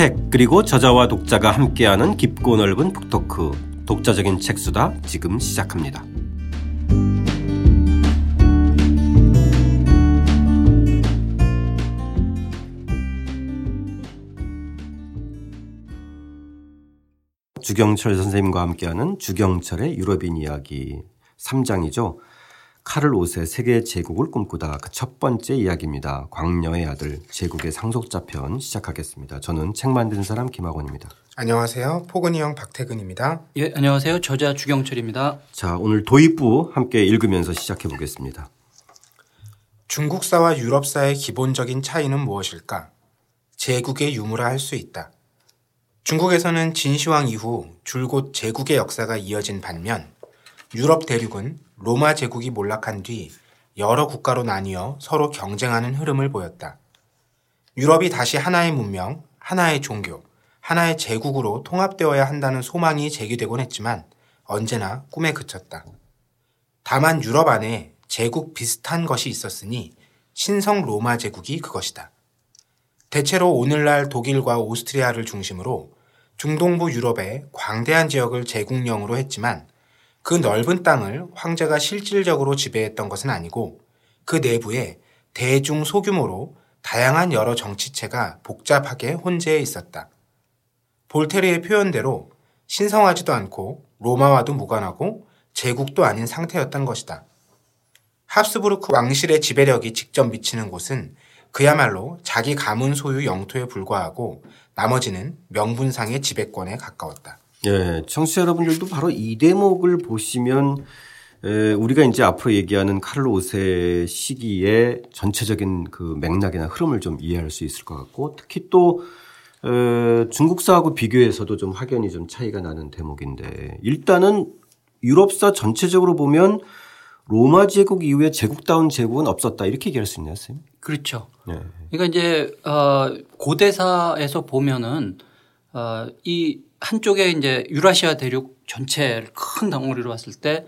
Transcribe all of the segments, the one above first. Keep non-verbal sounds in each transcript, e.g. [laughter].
책 그리고 저자와 독자가 함께하는 깊고 넓은 북토크 독자적인 책수다 지금 시작합니다. 주경철 선생님과 함께하는 주경철의 유럽인 이야기 3장이죠. 카를 5세 세계 제국을 꿈꾸다 그 첫 번째 이야기입니다. 광녀의 아들 제국의 상속자 편 시작하겠습니다. 저는 책 만든 사람 김학원입니다. 안녕하세요. 포근이 형 박태근입니다. 예, 안녕하세요. 저자 주경철입니다. 자, 오늘 도입부 함께 읽으면서 시작해 보겠습니다. 중국사와 유럽사의 기본적인 차이는 무엇일까? 제국의 유무라 할 수 있다. 중국에서는 진시황 이후 줄곧 제국의 역사가 이어진 반면 유럽 대륙은 로마 제국이 몰락한 뒤 여러 국가로 나뉘어 서로 경쟁하는 흐름을 보였다. 유럽이 다시 하나의 문명, 하나의 종교, 하나의 제국으로 통합되어야 한다는 소망이 제기되곤 했지만 언제나 꿈에 그쳤다. 다만 유럽 안에 제국 비슷한 것이 있었으니 신성 로마 제국이 그것이다. 대체로 오늘날 독일과 오스트리아를 중심으로 중동부 유럽의 광대한 지역을 제국령으로 했지만 그 넓은 땅을 황제가 실질적으로 지배했던 것은 아니고 그 내부에 대중 소규모로 다양한 여러 정치체가 복잡하게 혼재해 있었다. 볼테르의 표현대로 신성하지도 않고 로마와도 무관하고 제국도 아닌 상태였던 것이다. 합스부르크 왕실의 지배력이 직접 미치는 곳은 그야말로 자기 가문 소유 영토에 불과하고 나머지는 명분상의 지배권에 가까웠다. 예, 청취자 여러분들도 바로 이 대목을 보시면 에, 우리가 이제 앞으로 얘기하는 카를로 5세 시기의 전체적인 그 맥락이나 흐름을 좀 이해할 수 있을 것 같고 특히 또 에, 중국사하고 비교해서도 좀 확연히 좀 차이가 나는 대목인데 일단은 유럽사 전체적으로 보면 로마 제국 이후에 제국다운 제국은 없었다 이렇게 얘기할 수 있나요, 선생님? 그렇죠. 네. 그러니까 이제 어 고대사에서 보면은 어이 한쪽에 이제 유라시아 대륙 전체를 큰 덩어리로 봤을 때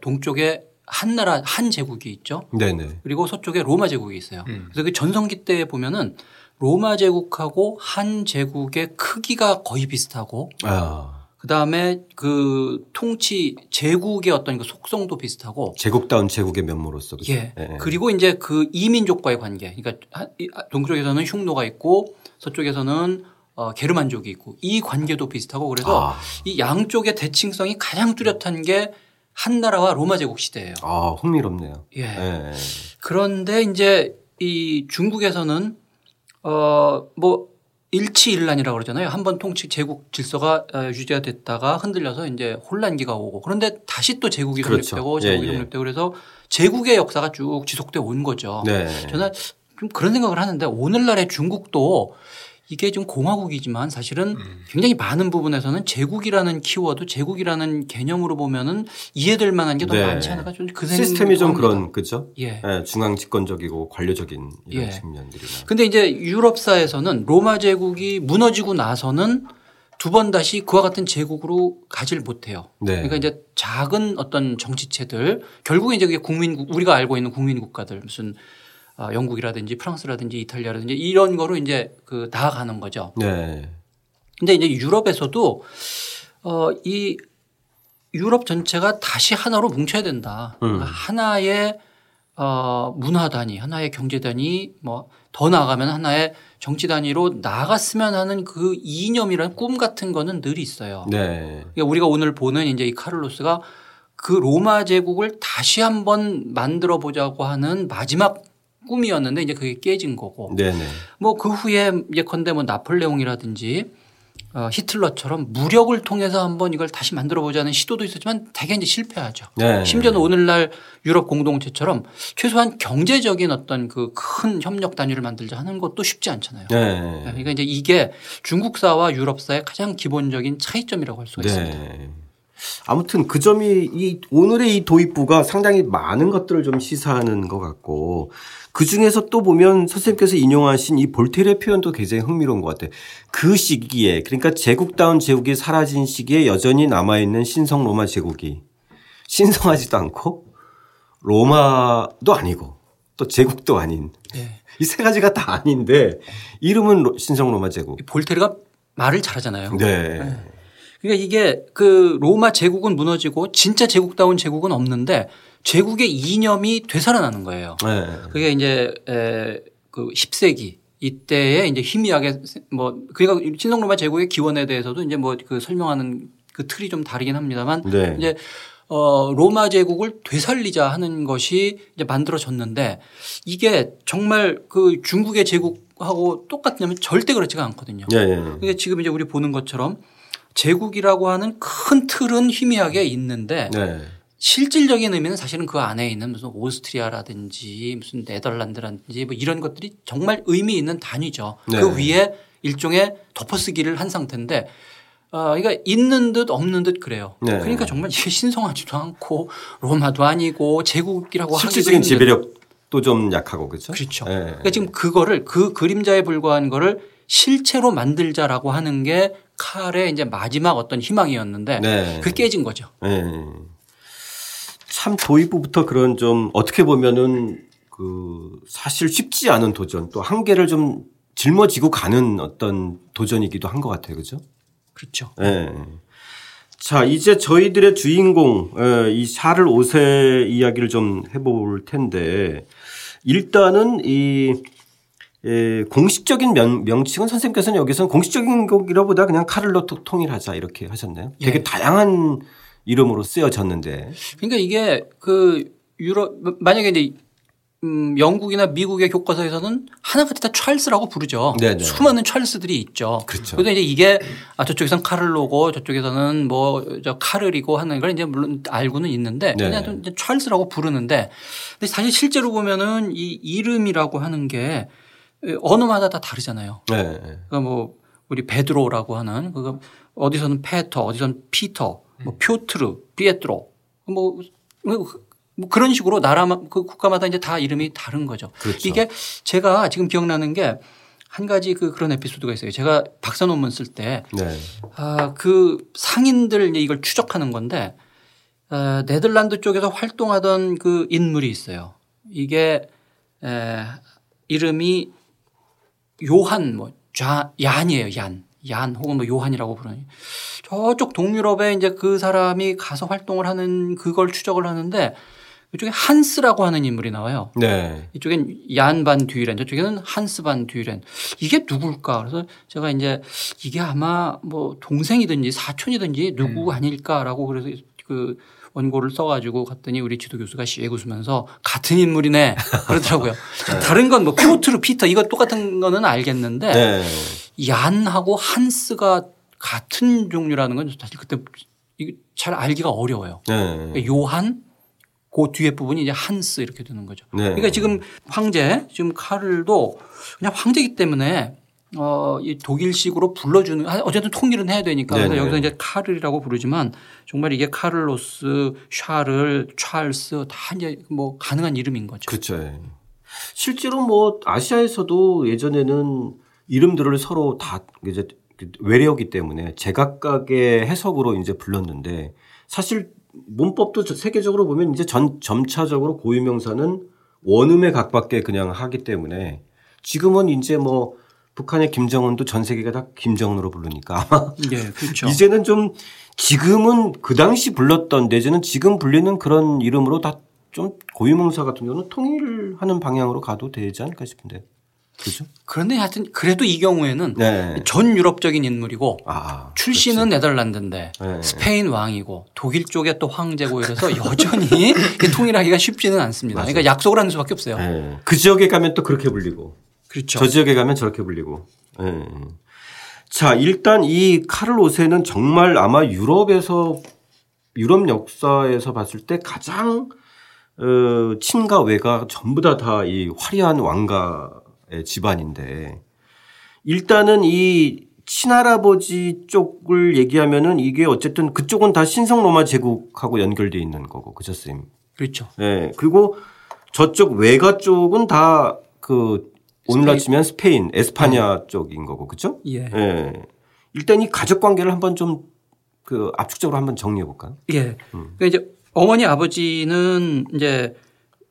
동쪽에 한 나라 한 제국이 있죠. 네네. 그리고 서쪽에 로마 제국이 있어요. 음. 그래서 그 전성기 때 보면은 로마 제국하고 한 제국의 크기가 거의 비슷하고 아. 그다음에 그 통치 제국의 어떤 그 속성도 비슷하고 제국다운 제국의 면모로서 그렇죠? 예. 네. 그리고 이제 그 이민족과의 관계 그러니까 동쪽에서는 흉노가 있고 서쪽에서는 어, 게르만족이 있고 이 관계도 비슷하고 그래서 아. 이 양쪽의 대칭성이 가장 뚜렷한 게 한 나라와 로마 제국 시대예요. 아, 흥미롭네요. 예. 네. 그런데 이제 이 중국에서는 어뭐 일치일란이라고 그러잖아요. 한 번 통치 제국 질서가 어, 유지가 됐다가 흔들려서 이제 혼란기가 오고 그런데 다시 또 제국이 그렇죠. 독립되고 제국이 예, 예. 독립되고 그래서 제국의 역사가 쭉 지속돼 온 거죠. 네. 저는 좀 그런 생각을 하는데 오늘날의 중국도 이게 좀 공화국이지만 사실은 음. 굉장히 많은 부분에서는 제국이라는 키워드, 제국이라는 개념으로 보면은 이해될 만한 게더 네. 많지 않을까 좀그 시스템이 좀 그런 그죠? 예. 네, 중앙 집권적이고 관료적인 이런 예. 측면들이. 근데 이제 유럽사에서는 로마 제국이 무너지고 나서는 두 번 다시 그와 같은 제국으로 가질 못해요. 네. 그러니까 이제 작은 어떤 정치체들 결국에 이제 그게 국민국 우리가 알고 있는 국민 국가들 무슨 어, 영국이라든지 프랑스라든지 이탈리아라든지 이런 거로 이제 그 나아가는 거죠. 네. 근데 이제 유럽에서도 어, 이 유럽 전체가 다시 하나로 뭉쳐야 된다. 음. 그러니까 하나의 어, 문화 단위, 하나의 경제 단위, 뭐 더 나아가면 하나의 정치 단위로 나아갔으면 하는 그 이념이라는 꿈 같은 거는 늘 있어요. 네. 그러니까 우리가 오늘 보는 이제 이 카를로스가 그 로마 제국을 다시 한번 만들어 보자고 하는 마지막 꿈이었는데 이제 그게 깨진 거고. 뭐 그 후에 예컨대 뭐 나폴레옹이라든지 어, 히틀러처럼 무력을 통해서 한번 이걸 다시 만들어 보자는 시도도 있었지만 대개 이제 실패하죠. 네. 심지어는 오늘날 유럽 공동체처럼 최소한 경제적인 어떤 그 큰 협력 단위를 만들자 하는 것도 쉽지 않잖아요. 네. 네. 그러니까 이제 이게 중국사와 유럽사의 가장 기본적인 차이점이라고 할 수가 네. 있습니다. 아무튼 그 점이 이 오늘의 이 도입부가 상당히 많은 것들을 좀 시사하는 것 같고 그 중에서 또 보면 선생님께서 인용하신 이 볼테르의 표현도 굉장히 흥미로운 것 같아요. 그 시기에 그러니까 제국다운 제국이 사라진 시기에 여전히 남아 있는 신성 로마 제국이 신성하지도 않고 로마도 아니고 또 제국도 아닌 네. 이세 가지가 다 아닌데 이름은 신성 로마 제국. 볼테르가 말을 잘하잖아요. 네. 네. 그러니까 이게 그 로마 제국은 무너지고 진짜 제국다운 제국은 없는데 제국의 이념이 되살아나는 거예요. 네. 그게 이제 그 10세기 이때에 이제 희미하게 뭐 그러니까 신성 로마 제국의 기원에 대해서도 이제 뭐 그 설명하는 그 틀이 좀 다르긴 합니다만 네. 이제 어 로마 제국을 되살리자 하는 것이 이제 만들어졌는데 이게 정말 그 중국의 제국하고 똑같냐면 절대 그렇지가 않거든요. 네. 그러니까 지금 이제 우리 보는 것처럼 제국이라고 하는 큰 틀은 희미하게 있는데 네. 실질적인 의미는 사실은 그 안에 있는 무슨 오스트리아라든지 무슨 네덜란드라든지 뭐 이런 것들이 정말 의미 있는 단위죠. 네. 그 위에 일종의 덮어쓰기를 한 상태인데 어, 그러니까 있는 듯 없는 듯 그래요. 네. 그러니까 정말 신성하지도 않고 로마도 아니고 제국이라고 실질적인 지배력도 좀 약하고 그렇죠. 그렇죠. 네. 그러니까 지금 그거를 그 그림자에 불과한 거를 실체로 만들자라고 하는 게 칼의 이제 마지막 어떤 희망이었는데 네. 그 깨진 거죠. 네. 참 도입부부터 그런 좀 어떻게 보면은 그 사실 쉽지 않은 도전 또 한계를 좀 짊어지고 가는 어떤 도전이기도 한 것 같아요. 그죠? 그렇죠. 네. 자, 이제 저희들의 주인공, 예, 이 샤를 5세 이야기를 좀 해볼 텐데, 일단은 이 예, 공식적인 명, 명칭은 선생님께서는 여기서는 공식적인 곡이라보다 그냥 카를로 통일하자 이렇게 하셨나요? 되게 예. 다양한 이름으로 쓰여졌는데. 그러니까 이게 그 유럽 만약에 이제 음, 영국이나 미국의 교과서에서는 하나같이 다 찰스라고 부르죠. 네네. 수많은 찰스들이 있죠. 그렇죠. 그런데 이제 이게 아 저쪽에서는 카를로고 저쪽에서는 뭐 저 카를이고 하는 걸 이제 물론 알고는 있는데 네네. 그냥 이제 찰스라고 부르는데 근데 사실 실제로 보면은 이 이름이라고 하는 게 언어마다 다 다르잖아요. 네. 그러니까 뭐 우리 베드로라고 하는 그거 어디서는 페터, 어디서는 피터, 뭐 표트르, 피에트로 뭐, 뭐, 뭐 그런 식으로 나라 그 국가마다 이제 다 이름이 다른 거죠. 그렇죠. 이게 제가 지금 기억나는 게 한 가지 그 그런 에피소드가 있어요. 제가 박사 논문 쓸때 네. 아, 그 상인들 이걸 추적하는 건데 어, 네덜란드 쪽에서 활동하던 그 인물이 있어요. 이게 에, 이름이 요한 뭐 좌, 얀이에요. 얀. 얀 혹은 뭐 요한이라고 부르는 저쪽 동유럽에 이제 그 사람이 가서 활동을 하는 그걸 추적을 하는데 이쪽에 한스라고 하는 인물이 나와요. 네. 이쪽엔 얀반 듀이렌, 저쪽에는 한스 반 듀이렌. 이게 누굴까? 그래서 제가 이제 이게 아마 뭐 동생이든지 사촌이든지 누구 음. 아닐까라고 그래서 그 원고를 써가지고 갔더니 우리 지도 교수가 시에 웃으면서 같은 인물이네 그러더라고요. [laughs] 네. 다른 건 뭐 피오트르 피터 이거 똑같은 거는 알겠는데 네. 얀하고 한스가 같은 종류라는 건 사실 그때 잘 알기가 어려워요. 네. 그러니까 요한 그 뒤에 부분이 이제 한스 이렇게 되는 거죠. 네. 그러니까 지금 황제 지금 카를도 그냥 황제이기 때문에 어, 이 독일식으로 불러주는, 어쨌든 통일은 해야 되니까. 네네. 그래서 여기서 이제 카를이라고 부르지만 정말 이게 카를로스, 샤를, 찰스 다 이제 뭐 가능한 이름인 거죠. 그렇죠. 실제로 뭐 아시아에서도 예전에는 이름들을 서로 다 이제 외래어기 때문에 제각각의 해석으로 이제 불렀는데 사실 문법도 세계적으로 보면 이제 전 점차적으로 고유명사는 원음에 각밖에 그냥 하기 때문에 지금은 이제 뭐 북한의 김정은도 전 세계가 다 김정은으로 부르니까 아마 네, [laughs] 그렇죠. 이제는 좀 지금은 그 당시 불렀던 내지는 지금 불리는 그런 이름으로 다 좀 고유명사 같은 경우는 통일하는 방향으로 가도 되지 않을까 싶은데. 그죠? 그런데 하여튼 그래도 이 경우에는 네. 전 유럽적인 인물이고 아, 출신은 그렇지. 네덜란드인데 네. 스페인 왕이고 독일 쪽에 또 황제고 이래서 여전히 [laughs] 통일하기가 쉽지는 않습니다. 맞아요. 그러니까 약속을 하는 수밖에 없어요. 네. 그 지역에 가면 또 그렇게 불리고 그렇죠. 저 지역에 가면 저렇게 불리고. 네. 자, 일단 이 카를 오세는 정말 아마 유럽에서 유럽 역사에서 봤을 때 가장 어, 친가 외가 전부 다 다 이 화려한 왕가의 집안인데 일단은 이 친할아버지 쪽을 얘기하면은 이게 어쨌든 그쪽은 다 신성 로마 제국하고 연결돼 있는 거고 그죠, 쌤? 그렇죠. 예. 네. 그리고 저쪽 외가 쪽은 다 그 오늘날 치면 스페인, 에스파냐 네. 쪽인 거고 그렇죠? 예. 예. 일단 이 가족 관계를 한번 좀 그 압축적으로 한번 정리해 볼까요? 예. 음. 그러니까 이제 어머니 아버지는 이제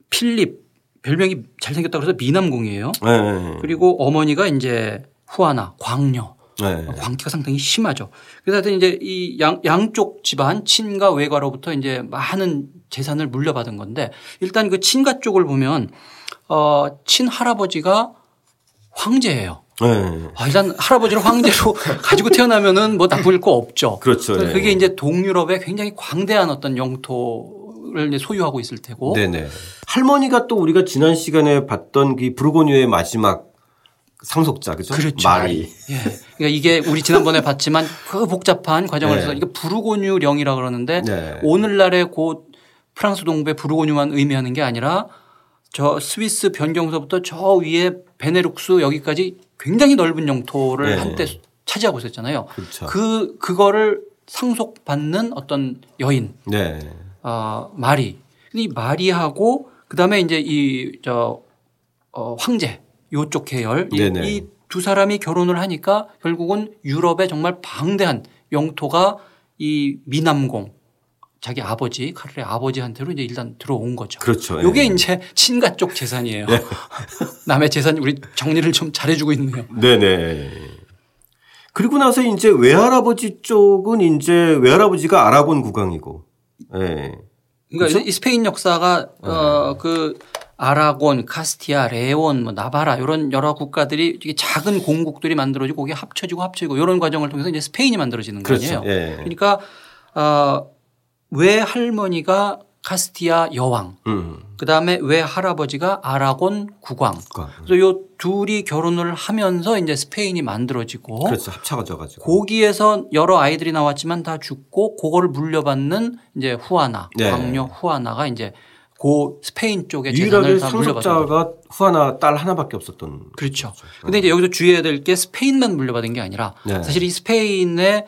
필립 별명이 잘생겼다 그래서 미남공이에요. 네. 그리고 어머니가 이제 후아나, 광녀. 네. 광기가 상당히 심하죠. 그래서 하여튼 이제 이 양, 양쪽 집안 친가 외가로부터 이제 많은 재산을 물려받은 건데 일단 그 친가 쪽을 보면 어, 친할아버지가 황제예요. 네. 아, 일단 할아버지를 황제로 [laughs] 가지고 태어나면은 뭐 나쁠 거 없죠. 그렇죠. 네. 그게 이제 동유럽의 굉장히 광대한 어떤 영토를 소유하고 있을 테고. 네네. 할머니가 또 우리가 지난 시간에 봤던 그 부르고뉴의 마지막 상속자 그죠? 그렇죠. 말이. 예. 그러니까 이게 우리 지난번에 [laughs] 봤지만 그 복잡한 과정을 해서 네. 이게 부르고뉴령이라 그러는데 네. 오늘날의 곧 프랑스 동부의 부르고뉴만 의미하는 게 아니라 저 스위스 변경서부터 저 위에 베네룩스 여기까지 굉장히 넓은 영토를 네. 한때 차지하고 있었잖아요. 그렇죠. 그 그거를 상속받는 어떤 여인. 네. 어, 마리. 이 마리하고 그 다음에 이제 이 저 어, 황제 요쪽 계열 이 두 사람이 결혼을 하니까 결국은 유럽의 정말 방대한 영토가 이 미남공 자기 아버지 카를의 아버지한테로 이제 일단 들어온 거죠. 그렇죠. 이게 예. 이제 친가 쪽 재산이에요. 네. [laughs] 남의 재산 우리 정리를 좀 잘해주고 있네요. 네네. 그리고 나서 이제 외할아버지 쪽은 이제 외할아버지가 아라곤 국왕이고. 예. 네. 그러니까 그렇죠? 이 스페인 역사가 네. 어그 아라곤, 카스티아, 레온, 뭐 나바라 이런 여러 국가들이 작은 공국들이 만들어지고 거기에 합쳐지고 합쳐지고 이런 과정을 통해서 이제 스페인이 만들어지는 그렇죠. 거예요. 예. 그러니까 어 외할머니가 카스티아 여왕, 음. 그 다음에 외할아버지가 아라곤 국왕. 국왕. 그래서 요 둘이 결혼을 하면서 이제 스페인이 만들어지고. 그렇죠. 합쳐져 가지고. 거기에서 여러 아이들이 나왔지만 다 죽고 그거를 물려받는 이제 후아나, 네. 광녀 후아나가 이제 고 스페인 쪽에 다 물려받은 후아나 딸 하나밖에 없었던. 그렇죠. 그런데 이제 여기서 주의해야 될 게 스페인만 물려받은 게 아니라 네. 사실 이 스페인의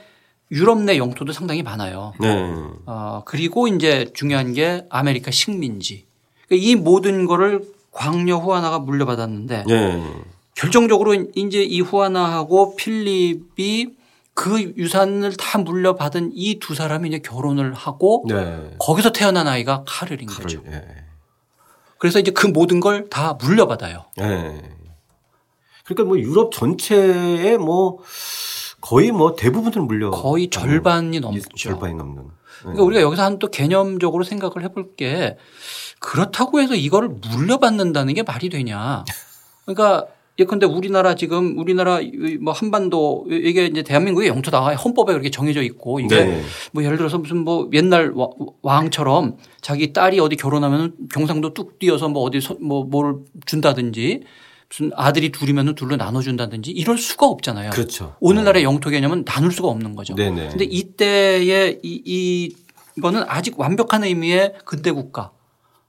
유럽 내 영토도 상당히 많아요. 네. 어, 그리고 이제 중요한 게 아메리카 식민지. 그러니까 이 모든 거를 광녀 후아나가 물려받았는데 네. 결정적으로 이제 이 후아나하고 필립이 그 유산을 다 물려받은 이 두 사람이 이제 결혼을 하고 네. 거기서 태어난 아이가 카를인 카를, 거죠. 네. 그래서 이제 그 모든 걸 다 물려받아요. 네. 그러니까 뭐 유럽 전체에 뭐 거의 뭐 대부분을 물려 거의 절반이 넘죠. 절반이 넘는. 네. 그러니까 우리가 여기서 한 또 개념적으로 생각을 해볼 게 그렇다고 해서 이거를 물려받는다는 게 말이 되냐. 그러니까 예컨대 우리나라 지금 우리나라 뭐 한반도 이게 이제 대한민국의 영토다 헌법에 그렇게 정해져 있고 이게 네. 뭐 예를 들어서 무슨 뭐 옛날 왕처럼 자기 딸이 어디 결혼하면 경상도 뚝 뛰어서 뭐 어디 뭐 뭘 준다든지 무슨 아들이 둘이면 둘로 나눠준다든지 이럴 수가 없잖아요. 그렇죠. 오늘날의 네. 영토 개념은 나눌 수가 없는 거죠. 네네. 근데 이때의 이, 이 이거는 아직 완벽한 의미의 근대 국가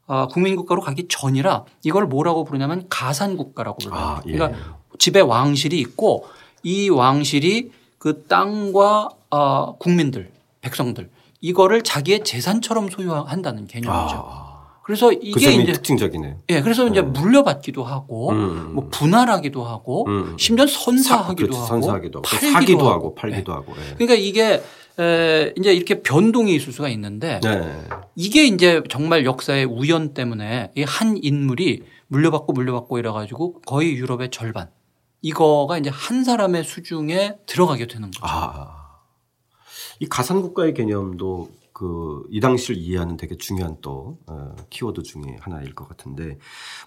어, 국민국가로 가기 전이라 이걸 뭐라고 부르냐면 가산국가라고 불러요. 아, 예. 그러니까 집에 왕실이 있고 이 왕실이 그 땅과 어, 국민들, 백성들 이거를 자기의 재산처럼 소유한다는 개념이죠. 아. 그래서 이게 그 이제 특징적이네요. 예, 그래서 음. 이제 물려받기도 하고 음. 뭐 분할하기도 하고 음. 심지어 선사하기도 사, 하고 선사하기도 팔기도 하고, 하고 팔기도 예. 하고. 예. 그러니까 이게 에, 이제 이렇게 변동이 있을 수가 있는데 네. 이게 이제 정말 역사의 우연 때문에 이 한 인물이 물려받고 물려받고 이래 가지고 거의 유럽의 절반 이거가 이제 한 사람의 수중에 들어가게 되는 거죠. 아. 이 가상국가의 개념도 그 이 당시를 이해하는 되게 중요한 또 어, 키워드 중에 하나일 것 같은데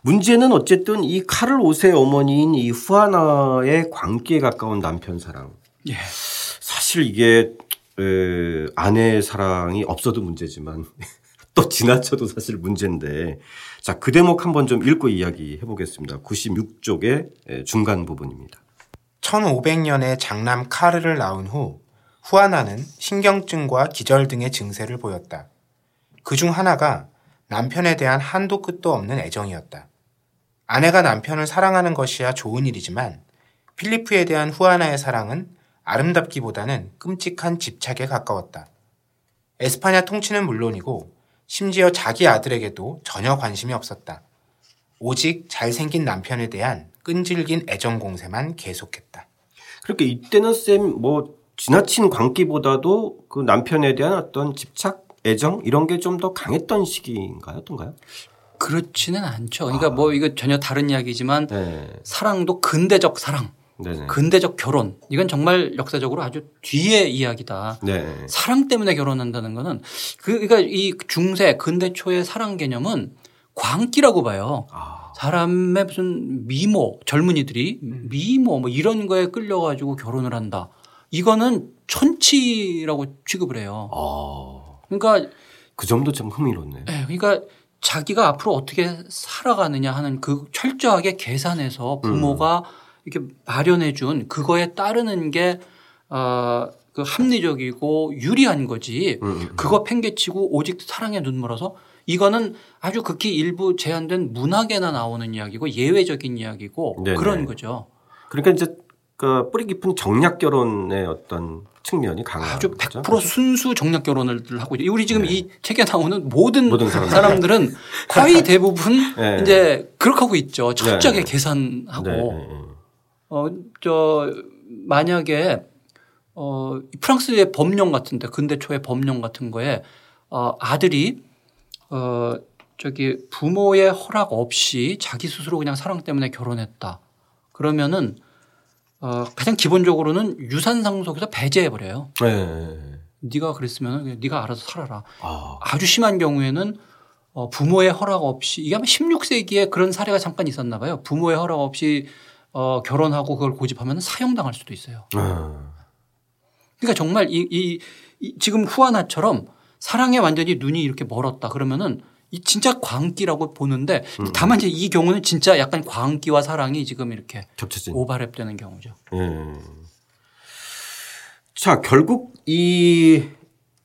문제는 어쨌든 이 카를 5세 어머니인 이 후아나의 광기에 가까운 남편 사랑. 예. 사실 이게 에, 아내의 사랑이 없어도 문제지만 [laughs] 또 지나쳐도 사실 문제인데 자, 그 대목 한번 좀 읽고 이야기해 보겠습니다. 96쪽의 중간 부분입니다. 1500년에 장남 카르를 낳은 후 후아나는 신경증과 기절 등의 증세를 보였다. 그 중 하나가 남편에 대한 한도 끝도 없는 애정이었다. 아내가 남편을 사랑하는 것이야 좋은 일이지만 필리프에 대한 후아나의 사랑은 아름답기보다는 끔찍한 집착에 가까웠다. 에스파냐 통치는 물론이고 심지어 자기 아들에게도 전혀 관심이 없었다. 오직 잘생긴 남편에 대한 끈질긴 애정 공세만 계속했다. 그렇게 이때는 쌤뭐 지나친 광기보다도 그 남편에 대한 어떤 집착, 애정 이런 게 좀 더 강했던 시기인가요? 어떤가요? 그렇지는 않죠. 그러니까 아. 뭐 이거 전혀 다른 이야기지만 네. 사랑도 근대적 사랑. 네네. 근대적 결혼 이건 정말 역사적으로 아주 뒤의 이야기다. 네. 사랑 때문에 결혼한다는 거는 그 그러니까 이 중세 근대 초의 사랑 개념은 광기라고 봐요. 아. 사람의 무슨 미모 젊은이들이 음. 미모 뭐 이런 거에 끌려가지고 결혼을 한다. 이거는 천치라고 취급을 해요. 아. 그러니까 그 점도 좀 흥미롭네. 네, 그러니까 자기가 앞으로 어떻게 살아가느냐 하는 그 철저하게 계산해서 부모가 음. 이렇게 마련해 준 그거에 따르는 게 어, 그 합리적이고 유리한 거지 음, 음, 음. 그거 팽개치고 오직 사랑에 눈물어서 이거는 아주 극히 일부 제한된 문학에나 나오는 이야기고 예외적인 이야기고 네네. 그런 거죠. 그러니까 이제 그 뿌리 깊은 정략 결혼의 어떤 측면이 강한 아주 100% 거죠? 순수 정략 결혼을 하고 있죠. 우리 지금 네. 이 책에 나오는 모든, 모든 사람들은 [laughs] 거의 대부분 네. 이제 그렇게 하고 있죠. 철저하게 네. 계산하고 네. 어, 저, 만약에 어, 프랑스의 법령 같은데 근대 초의 법령 같은 거에 어, 아들이 어, 저기 부모의 허락 없이 자기 스스로 그냥 사랑 때문에 결혼했다. 그러면은 어, 가장 기본적으로는 유산 상속에서 배제해 버려요. 네. 네가 그랬으면 네가 알아서 살아라. 아. 아주 심한 경우에는 어, 부모의 허락 없이 이게 아마 16세기에 그런 사례가 잠깐 있었나 봐요. 부모의 허락 없이 어, 결혼하고 그걸 고집하면 사형당할 수도 있어요. 음. 그러니까 정말 이, 이, 이, 지금 후아나처럼 사랑에 완전히 눈이 이렇게 멀었다 그러면은 이 진짜 광기라고 보는데 음. 다만 이제 이 경우는 진짜 약간 광기와 사랑이 지금 이렇게 겹쳐진 오버랩되는 경우죠. 음. 자 결국 이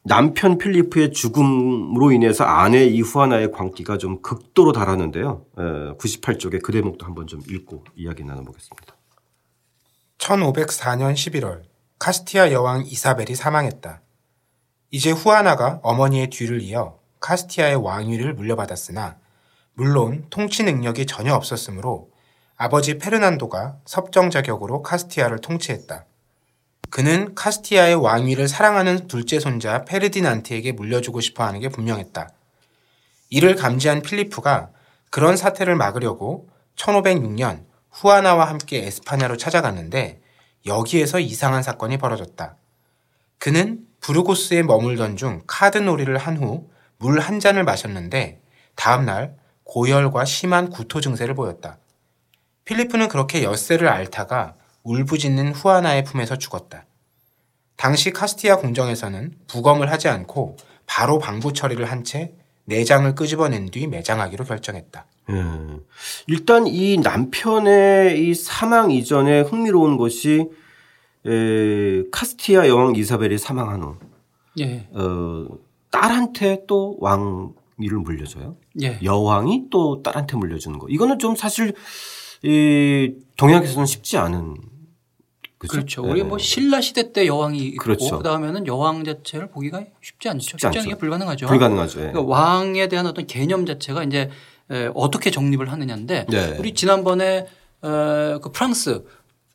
남편 필리프의 죽음으로 인해서 아내 이후아나의 광기가 좀 극도로 달하는데요. 98쪽에 그 대목도 한번 좀 읽고 이야기 나눠보겠습니다. 1504년 11월 카스티아 여왕 이사벨이 사망했다. 이제 후아나가 어머니의 뒤를 이어 카스티아의 왕위를 물려받았으나 물론 통치 능력이 전혀 없었으므로 아버지 페르난도가 섭정 자격으로 카스티아를 통치했다. 그는 카스티아의 왕위를 사랑하는 둘째 손자 페르디난트에게 물려주고 싶어 하는 게 분명했다. 이를 감지한 필리프가 그런 사태를 막으려고 1506년 후아나와 함께 에스파냐로 찾아갔는데 여기에서 이상한 사건이 벌어졌다. 그는 부르고스에 머물던 중 카드 놀이를 한 후 물 한 잔을 마셨는데 다음날 고열과 심한 구토 증세를 보였다. 필리프는 그렇게 엿새를 앓다가 울부짖는 후아나의 품에서 죽었다. 당시 카스티아 궁정에서는 부검을 하지 않고 바로 방부 처리를 한 채 내장을 끄집어낸 뒤 매장하기로 결정했다. 음, 일단 이 남편의 이 사망 이전에 흥미로운 것이 에, 카스티아 여왕 이사벨이 사망한 후 예. 어, 딸한테 또 왕위를 물려줘요. 예. 여왕이 또 딸한테 물려주는 거. 이거는 좀 사실 이 동양에서는 쉽지 않은 그죠? 그렇죠. 네. 우리 뭐 신라 시대 때 여왕이 있고 그렇죠. 그다음에는 여왕 자체를 보기가 쉽지 않죠. 쉽지, 쉽지 않게 불가능하죠. 불가능하죠. 예. 그러니까 왕에 대한 어떤 개념 자체가 이제 어떻게 정립을 하느냐인데 네. 우리 지난번에 그 프랑스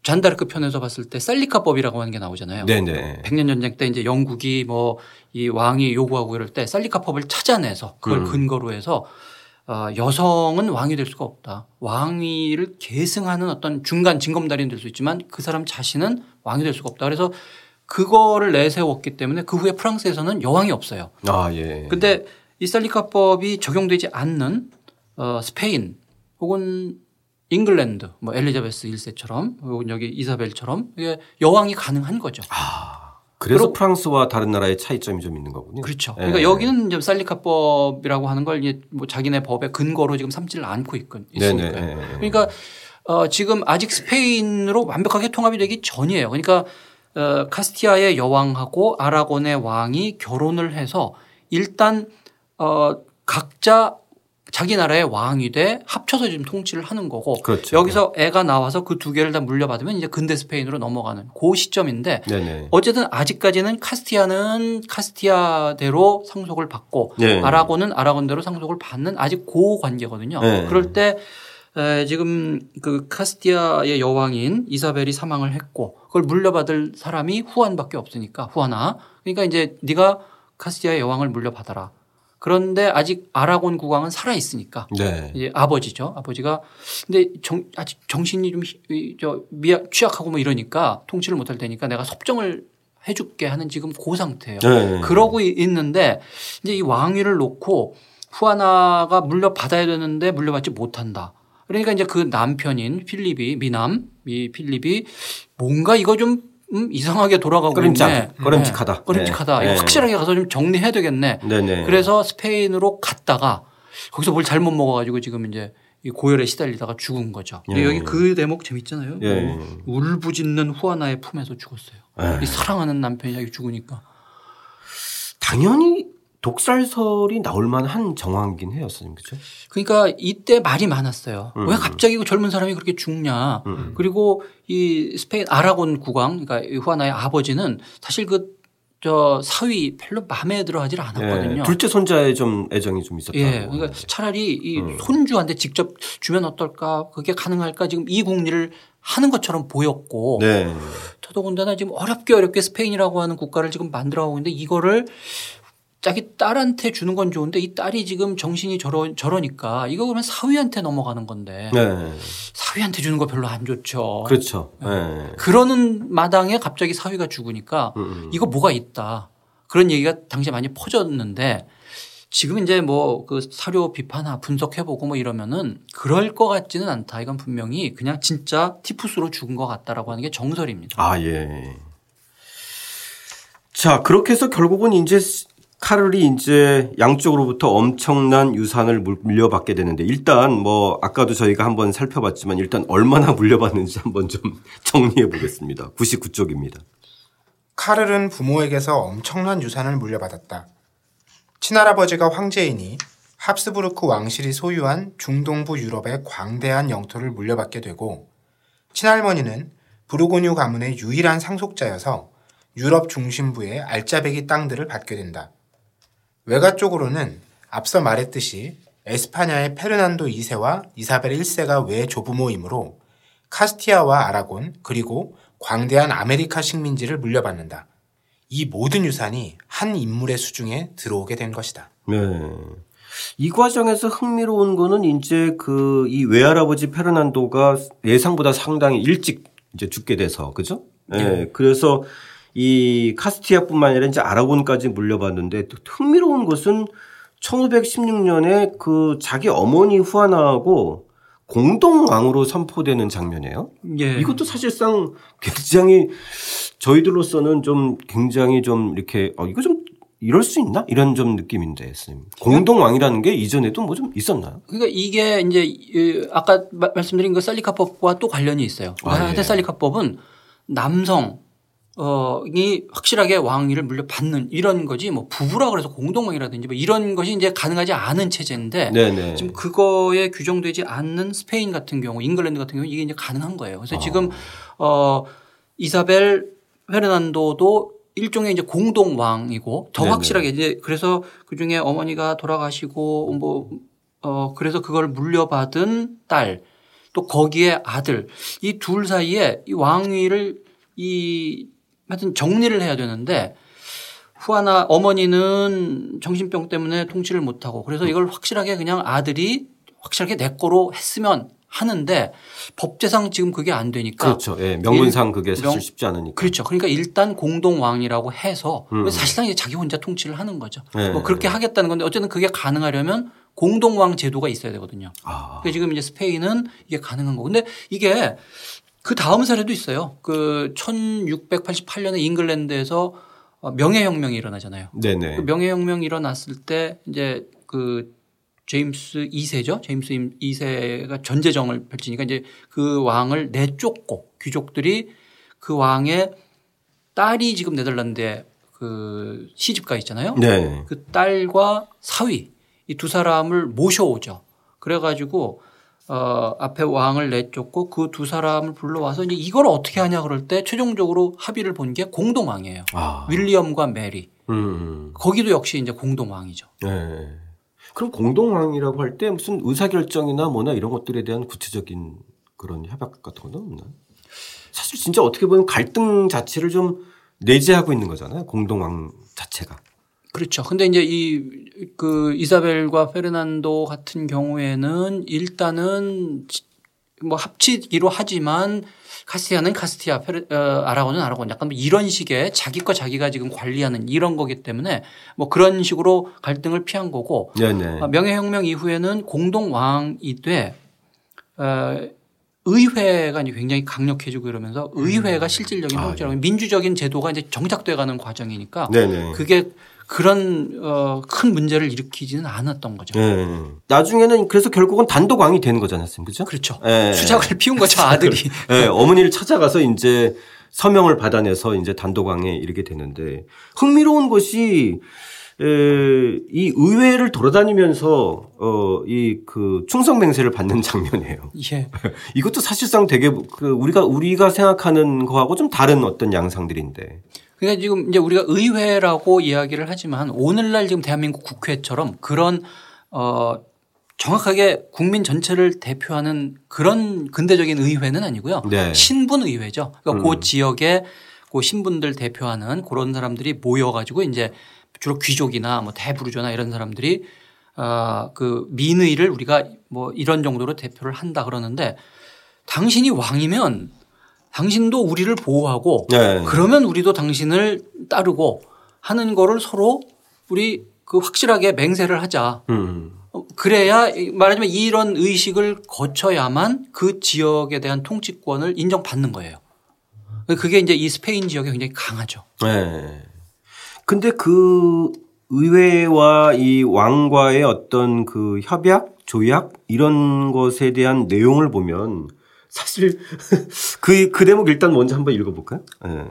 잔다르크 편에서 봤을 때 쌀리카법이라고 하는 게 나오잖아요. 네네. 백년 전쟁 때 이제 영국이 뭐 이 왕이 요구하고 이럴 때 쌀리카법을 찾아내서 그걸 음. 근거로 해서 어, 여성은 왕이 될 수가 없다. 왕위를 계승하는 어떤 중간 징검다리는 될 수 있지만 그 사람 자신은 왕이 될 수가 없다. 그래서 그거를 내세웠기 때문에 그 후에 프랑스에서는 여왕이 없어요. 아, 예. 근데 이 살리카법이 적용되지 않는 어, 스페인 혹은 잉글랜드 뭐 엘리자베스 1세처럼 혹은 여기 이사벨처럼 이게 여왕이 가능한 거죠. 아. 그래서 프랑스와 다른 나라의 차이점이 좀 있는 거군요. 그렇죠. 예. 그러니까 여기는 이제 살리카법이라고 하는 걸 이제 뭐 자기네 법의 근거로 지금 삼지를 않고 있으니까요. 네네. 그러니까 어 지금 아직 스페인으로 완벽하게 통합이 되기 전이에요. 그러니까 어 카스티아의 여왕하고 아라곤의 왕이 결혼을 해서 일단 어 각자 자기 나라의 왕이 돼 합쳐서 지금 통치를 하는 거고 그렇죠. 여기서 애가 나와서 그 두 개를 다 물려받으면 이제 근대 스페인으로 넘어가는 그 시점인데 네네. 어쨌든 아직까지는 카스티아는 카스티아대로 상속을 받고 네. 아라곤은 아라곤대로 상속을 받는 아직 고 관계거든요. 네. 그럴 때 지금 그 카스티아의 여왕인 이사벨이 사망을 했고 그걸 물려받을 사람이 후안밖에 없으니까 후아나 그러니까 이제 네가 카스티아의 여왕을 물려받아라. 그런데 아직 아라곤 국왕은 살아 있으니까 네. 이제 아버지죠. 아버지가 근데 정, 아직 정신이 좀저 미약 취약하고 뭐 이러니까 통치를 못할 테니까 내가 섭정을 해줄게 하는 지금 고 상태예요. 네. 그러고 있는데 이제 이 왕위를 놓고 후아나가 물려받아야 되는데 물려받지 못한다. 그러니까 이제 그 남편인 필립이 미남 이 필립이 뭔가 이거 좀 음, 이상하게 돌아가고 꺼림칙, 있네. 꺼림칙하다. 네. 꺼림칙하다. 네. 확실하게 가서 좀 정리해야 되겠네. 네네. 그래서 스페인으로 갔다가 거기서 뭘 잘못 먹어가지고 지금 이제 이 고열에 시달리다가 죽은 거죠. 예. 여기 그 대목 재밌잖아요. 예. 뭐 울부짖는 후아나의 품에서 죽었어요. 예. 이 사랑하는 남편이 죽으니까. 당연히 독살설이 나올 만한 정황이긴 해요, 선생님. 그죠? 그러니까 이때 말이 많았어요. 음. 왜 갑자기 그 젊은 사람이 그렇게 죽냐. 음. 그리고 이 스페인 아라곤 국왕, 그러니까 후아나의 아버지는 사실 그 저 사위 별로 마음에 들어 하질 않았거든요. 예, 둘째 손자의 좀 애정이 좀 있었다. 예. 그러니까 차라리 이 음. 손주한테 직접 주면 어떨까 그게 가능할까 지금 이 국리를 하는 것처럼 보였고 네. 더더군다나 지금 어렵게 어렵게 스페인이라고 하는 국가를 지금 만들어 가고 있는데 이거를 자기 딸한테 주는 건 좋은데 이 딸이 지금 정신이 저러, 저러니까 이거 그러면 사위한테 넘어가는 건데 네. 사위한테 주는 거 별로 안 좋죠. 그렇죠. 네. 그러는 마당에 갑자기 사위가 죽으니까 음. 음. 이거 뭐가 있다. 그런 얘기가 당시에 많이 퍼졌는데 지금 이제 뭐 그 사료 비판하 분석해보고 뭐 이러면은 그럴 것 같지는 않다. 이건 분명히 그냥 진짜 티푸스로 죽은 것 같다라고 하는 게 정설입니다. 아, 예. 자, 그렇게 해서 결국은 이제 카를이 이제 양쪽으로부터 엄청난 유산을 물려받게 되는데 일단 뭐 아까도 저희가 한번 살펴봤지만 일단 얼마나 [laughs] 물려받는지 한번 좀 [laughs] 정리해 보겠습니다. 99쪽입니다. 카를은 부모에게서 엄청난 유산을 물려받았다. 친할아버지가 황제이니 합스부르크 왕실이 소유한 중동부 유럽의 광대한 영토를 물려받게 되고 친할머니는 부르고뉴 가문의 유일한 상속자여서 유럽 중심부의 알짜배기 땅들을 받게 된다. 외가 쪽으로는 앞서 말했듯이 에스파냐의 페르난도 2세와 이사벨 1세가 외 조부모이므로 카스티야와 아라곤 그리고 광대한 아메리카 식민지를 물려받는다. 이 모든 유산이 한 인물의 수중에 들어오게 된 것이다. 네. 이 과정에서 흥미로운 거는 이제 그 이 외할아버지 페르난도가 예상보다 상당히 일찍 이제 죽게 돼서 그죠? 네. 네. 그래서 이 카스티야뿐만 아니라 이제 아라곤까지 물려받는데 흥미로운 것은 1516년에 그 자기 어머니 후아나하고 공동 왕으로 선포되는 장면이에요. 예. 이것도 사실상 굉장히 저희들로서는 좀 굉장히 좀 이렇게 어 이거 좀 이럴 수 있나? 이런 좀 느낌인데, 선생님. 공동 왕이라는 게 이전에도 뭐 좀 있었나요? 그러니까 이게 이제 아까 말씀드린 그 살리카법과 또 관련이 있어요. 아, 예. 살리카법은 남성 어 이 확실하게 왕위를 물려받는 이런 거지 뭐 부부라 그래서 공동왕이라든지 뭐 이런 것이 이제 가능하지 않은 체제인데 네네. 지금 그거에 규정되지 않는 스페인 같은 경우 잉글랜드 같은 경우 이게 이제 가능한 거예요. 그래서 어. 지금 어 이사벨 페르난도도 일종의 이제 공동 왕이고 더 네네. 확실하게 이제 그래서 그 중에 어머니가 돌아가시고 뭐 어 그래서 그걸 물려받은 딸 또 거기에 아들 이 둘 사이에 이 왕위를 이 하여튼 정리를 해야 되는데 후아나 어머니는 정신병 때문에 통치를 못하고 그래서 이걸 확실하게 그냥 아들이 확실하게 내 거로 했으면 하는데 법제상 지금 그게 안 되니까 그렇죠. 예, 명분상 그게 사실 명, 쉽지 않으니까 그렇죠. 그러니까 일단 공동 왕이라고 해서 음. 사실상 이제 자기 혼자 통치를 하는 거죠. 예. 뭐 그렇게 하겠다는 건데 어쨌든 그게 가능하려면 공동 왕 제도가 있어야 되거든요. 아. 그러니까 지금 이제 스페인은 이게 가능한 거. 근데 이게 그 다음 사례도 있어요. 그 1688년에 잉글랜드에서 어, 명예혁명이 일어나잖아요. 네네. 그 명예혁명이 일어났을 때 이제 그 제임스 2세죠. 제임스 2세가 전제정을 펼치니까 이제 그 왕을 내쫓고 귀족들이 그 왕의 딸이 지금 네덜란드에 그 시집가 있잖아요. 네. 그 딸과 사위 이 두 사람을 모셔오죠. 그래가지고 어, 앞에 왕을 내쫓고 그 두 사람을 불러와서 이제 이걸 어떻게 하냐 그럴 때 최종적으로 합의를 본 게 공동왕이에요. 아. 윌리엄과 메리. 음. 거기도 역시 이제 공동왕이죠. 네. 그럼 공동왕이라고 할 때 무슨 의사결정이나 뭐나 이런 것들에 대한 구체적인 그런 협약 같은 건 없나요? 사실 진짜 어떻게 보면 갈등 자체를 좀 내재하고 있는 거잖아요. 공동왕 자체가. 그렇죠. 근데 이제 이 그 이사벨과 페르난도 같은 경우에는 일단은 뭐 합치기로 하지만 카스티아는 카스티아, 페르, 어, 아라곤은 아라곤 약간 뭐 이런 식의 자기 거 자기가 지금 관리하는 이런 거기 때문에 뭐 그런 식으로 갈등을 피한 거고 네네. 어, 명예혁명 이후에는 공동 왕이 돼 어, 의회가 이제 굉장히 강력해지고 이러면서 의회가 음. 실질적인 통치라고 아, 예. 민주적인 제도가 이제 정착돼 가는 과정이니까 네네. 그게 그런 어, 큰 문제를 일으키지는 않았던 거죠. 네. 나중에는 그래서 결국은 단독 왕이 되는 거잖아요, 그죠? 그렇죠. 네. 수작을 피운 거죠, 아들이. 네. 어머니를 찾아가서 이제 서명을 받아내서 이제 단독 왕에 이르게 되는데 흥미로운 것이 에, 이 의회를 돌아다니면서 어, 이 그 충성 맹세를 받는 [laughs] 장면이에요. 예. [laughs] 이것도 사실상 되게 그 우리가 우리가 생각하는 거하고 좀 다른 어떤 양상들인데. 그러니까 지금 이제 우리가 의회라고 이야기를 하지만 오늘날 지금 대한민국 국회처럼 그런 어 정확하게 국민 전체를 대표하는 그런 근대적인 의회는 아니고요. 네. 신분 의회죠. 그러니까 그 음. 그 지역에 그 신분들 대표하는 그런 사람들이 모여 가지고 이제 주로 귀족이나 뭐 대부르조나 이런 사람들이 아그 민의를 우리가 뭐 이런 정도로 대표를 한다 그러는데 당신이 왕이면 당신도 우리를 보호하고 네. 그러면 우리도 당신을 따르고 하는 거를 서로 우리 그 확실하게 맹세를 하자. 음. 어, 그래야 말하자면 이런 의식을 거쳐야만 그 지역에 대한 통치권을 인정받는 거예요. 그게 이제 이 스페인 지역에 굉장히 강하죠. 네. 근데 그 의회와 이 왕과의 어떤 그 협약, 조약 이런 것에 대한 내용을 보면 사실 [laughs] 그, 그 대목 일단 먼저 한번 읽어볼까요? 네.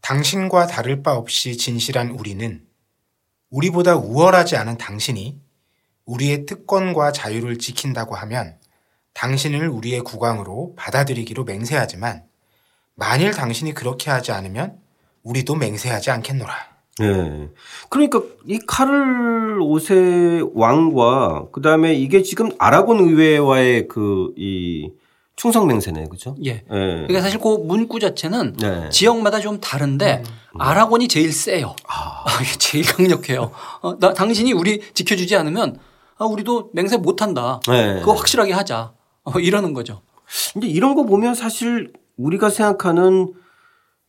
당신과 다를 바 없이 진실한 우리는 우리보다 우월하지 않은 당신이 우리의 특권과 자유를 지킨다고 하면 당신을 우리의 국왕으로 받아들이기로 맹세하지만 만일 당신이 그렇게 하지 않으면 우리도 맹세하지 않겠노라. 네. 그러니까 이 카를 오세 왕과 그다음에 이게 지금 아라곤 의회와의 그 이 충성 맹세네. 그죠? 예. 네. 그러니까 사실 그 문구 자체는 네. 지역마다 좀 다른데 음. 아라곤이 제일 세요. 아. [laughs] 이게 제일 강력해요. 어, 나 당신이 우리 지켜주지 않으면 아, 우리도 맹세 못 한다. 네. 그거 확실하게 하자. 어, 이러는 거죠. 근데 이런 거 보면 사실 우리가 생각하는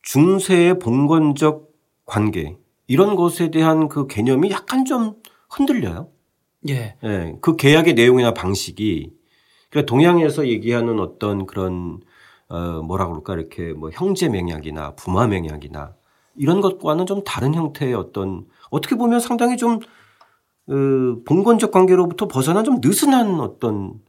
중세의 봉건적 관계 이런 것에 대한 그 개념이 약간 좀 흔들려요. 예. 예. 그 계약의 내용이나 방식이 그러니까 동양에서 얘기하는 어떤 그런 어 뭐라 그럴까? 이렇게 뭐 형제 맹약이나 부마 맹약이나 이런 것과는 좀 다른 형태의 어떤 어떻게 보면 상당히 좀 어, 봉건적 관계로부터 벗어난 좀 느슨한 어떤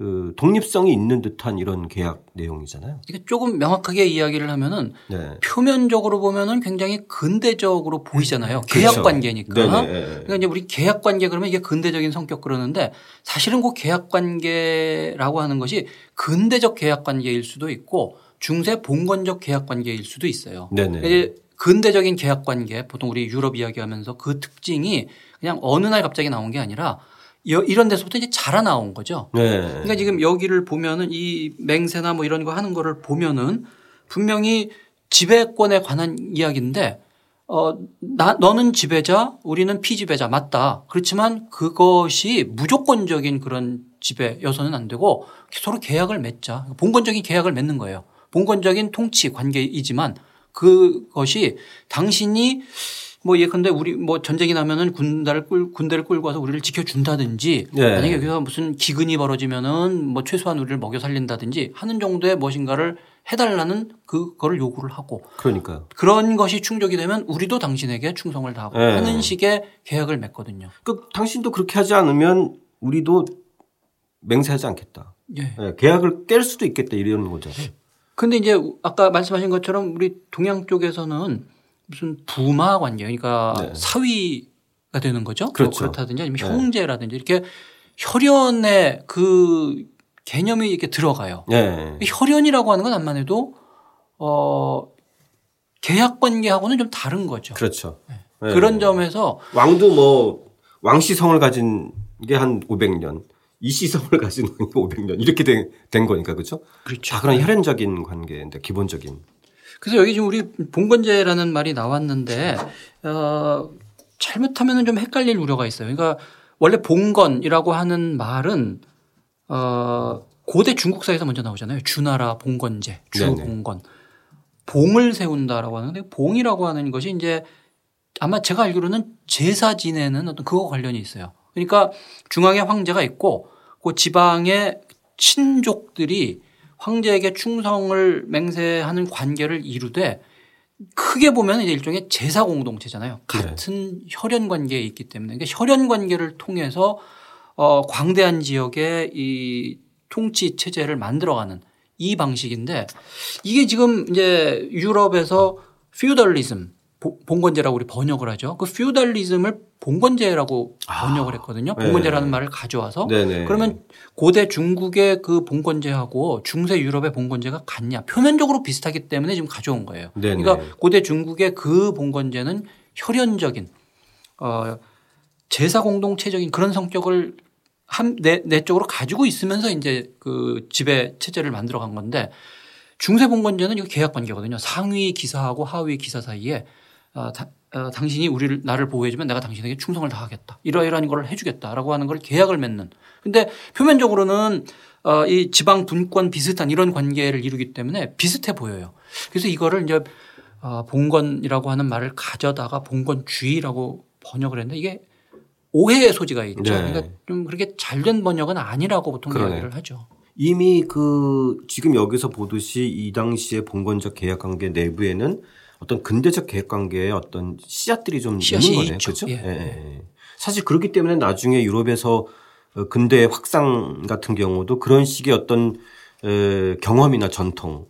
그 독립성이 있는 듯한 이런 계약 내용이잖아요. 이게 조금 명확하게 이야기를 하면은 네. 표면적으로 보면은 굉장히 근대적으로 보이잖아요. 그렇죠. 계약 관계니까. 네네. 그러니까 이제 우리 계약 관계 그러면 이게 근대적인 성격 그러는데 사실은 그 계약 관계라고 하는 것이 근대적 계약 관계일 수도 있고 중세 봉건적 계약 관계일 수도 있어요. 네네. 근대적인 계약 관계 보통 우리 유럽 이야기하면서 그 특징이 그냥 어느 날 갑자기 나온 게 아니라 이런 데서부터 이제 자라나온 거죠. 네. 그러니까 지금 여기를 보면은 이 맹세나 뭐 이런 거 하는 거를 보면은 분명히 지배권에 관한 이야기인데 어, 나, 너는 지배자, 우리는 피지배자 맞다. 그렇지만 그것이 무조건적인 그런 지배여서는 안 되고 서로 계약을 맺자. 본건적인 계약을 맺는 거예요. 본건적인 통치 관계이지만 그것이 당신이 뭐 예컨대 우리 뭐 전쟁이 나면은 군대를 끌 군대를 끌고 와서 우리를 지켜준다든지 네. 만약에 여기서 무슨 기근이 벌어지면은 뭐 최소한 우리를 먹여 살린다든지 하는 정도의 무엇인가를 해달라는 그거를 요구를 하고 그러니까 그런 것이 충족이 되면 우리도 당신에게 충성을 다하고 네. 하는 식의 계약을 맺거든요. 그 당신도 그렇게 하지 않으면 우리도 맹세하지 않겠다. 예. 네. 계약을 깰 수도 있겠다 이런 거잖아요. 근데 이제 아까 말씀하신 것처럼 우리 동양 쪽에서는 무슨 부마 관계 그러니까 네. 사위가 되는 거죠. 뭐 그렇죠. 그렇다든지 아니면 네. 형제라든지 이렇게 혈연의 그 개념이 이렇게 들어가요. 네. 혈연이라고 하는 건 안만 해도 어 계약 관계하고는 좀 다른 거죠. 그렇죠. 네. 네. 그런 점에서 왕도 뭐 왕시성을 가진 게 한 500년, 이시성을 가진 게 500년 이렇게 된, 된 거니까 그렇죠. 그렇죠. 다 그런 혈연적인 관계인데 기본적인. 그래서 여기 지금 우리 봉건제라는 말이 나왔는데 어, 잘못하면 좀 헷갈릴 우려가 있어요. 그러니까 원래 봉건이라고 하는 말은 어 고대 중국사에서 먼저 나오잖아요. 주나라 봉건제, 주봉건. 봉을 세운다라고 하는데 봉이라고 하는 것이 이제 아마 제가 알기로는 제사 지내는 어떤 그거 관련이 있어요. 그러니까 중앙에 황제가 있고 그 지방의 친족들이 황제에게 충성을 맹세하는 관계를 이루되 크게 보면 이제 일종의 제사 공동체잖아요. 같은 네. 혈연 관계에 있기 때문에 그러니까 혈연 관계를 통해서 어 광대한 지역의 이 통치 체제를 만들어가는 이 방식인데 이게 지금 이제 유럽에서 퓨더리즘 봉건제라고 우리 번역을 하죠. 그 퓨달리즘을 봉건제라고 아, 번역을 했거든요. 봉건제라는 네. 말을 가져와서 네네. 그러면 고대 중국의 그 봉건제하고 중세 유럽의 봉건제가 같냐? 표면적으로 비슷하기 때문에 지금 가져온 거예요. 네네. 그러니까 고대 중국의 그 봉건제는 혈연적인 어 제사 공동체적인 그런 성격을 한, 내, 내 쪽으로 가지고 있으면서 이제 그 지배 체제를 만들어 간 건데 중세 봉건제는 이거 계약 관계거든요. 상위 기사하고 하위 기사 사이에 어, 다, 어, 당신이 우리를 나를 보호해주면 내가 당신에게 충성을 다하겠다. 이러이러한 걸 해주겠다라고 하는 걸 계약을 맺는. 근데 표면적으로는 어, 이 지방 분권 비슷한 이런 관계를 이루기 때문에 비슷해 보여요. 그래서 이거를 이제 어, 봉건이라고 하는 말을 가져다가 봉건주의라고 번역을 했는데 이게 오해의 소지가 있죠. 네. 그러니까 좀 그렇게 잘된 번역은 아니라고 보통 그러네. 이야기를 하죠. 이미 그 지금 여기서 보듯이 이 당시의 봉건적 계약 관계 내부에는 어떤 근대적 계획 관계의 어떤 씨앗들이 좀 있는 거네요. 그렇죠? 예. 예. 사실 그렇기 때문에 나중에 유럽에서 어, 근대 확산 같은 경우도 그런 식의 어떤 경험이나 전통,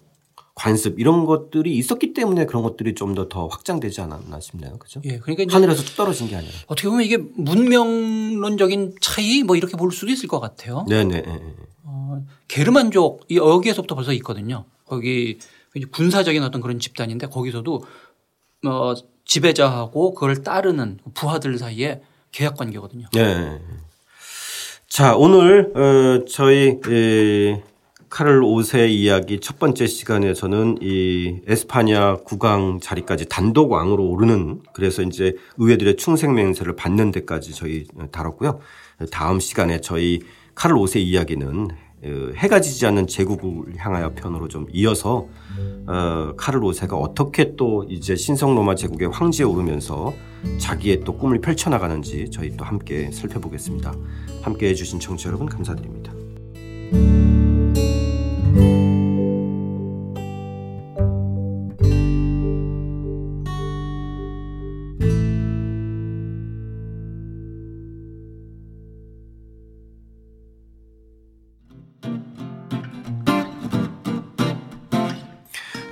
관습 이런 것들이 있었기 때문에 그런 것들이 좀 더더 확장되지 않았나 싶네요. 그죠? 예. 그러니까 하늘에서 뚝 떨어진 게 아니라. 어떻게 보면 이게 문명론적인 차이 뭐 이렇게 볼 수도 있을 것 같아요. 네네. 어, 게르만족 여기에서부터 벌써 있거든요. 거기 군사적인 어떤 그런 집단인데 거기서도 어 지배자하고 그걸 따르는 부하들 사이에 계약 관계거든요. 네. 자, 오늘 어 저희 에 카를 5세 이야기 첫 번째 시간에서는 이 에스파냐 국왕 자리까지 단독 왕으로 오르는 그래서 이제 의회들의 충생 맹세를 받는 데까지 저희 다뤘고요. 다음 시간에 저희 카를 5세 이야기는 어, 해가 지지 않는 제국을 향하여 편으로 좀 이어서 어, 카를 오세가 어떻게 또 이제 신성 로마 제국의 황제에 오르면서 자기의 또 꿈을 펼쳐나가는지 저희 또 함께 살펴보겠습니다. 함께 해주신 청취자 여러분 감사드립니다.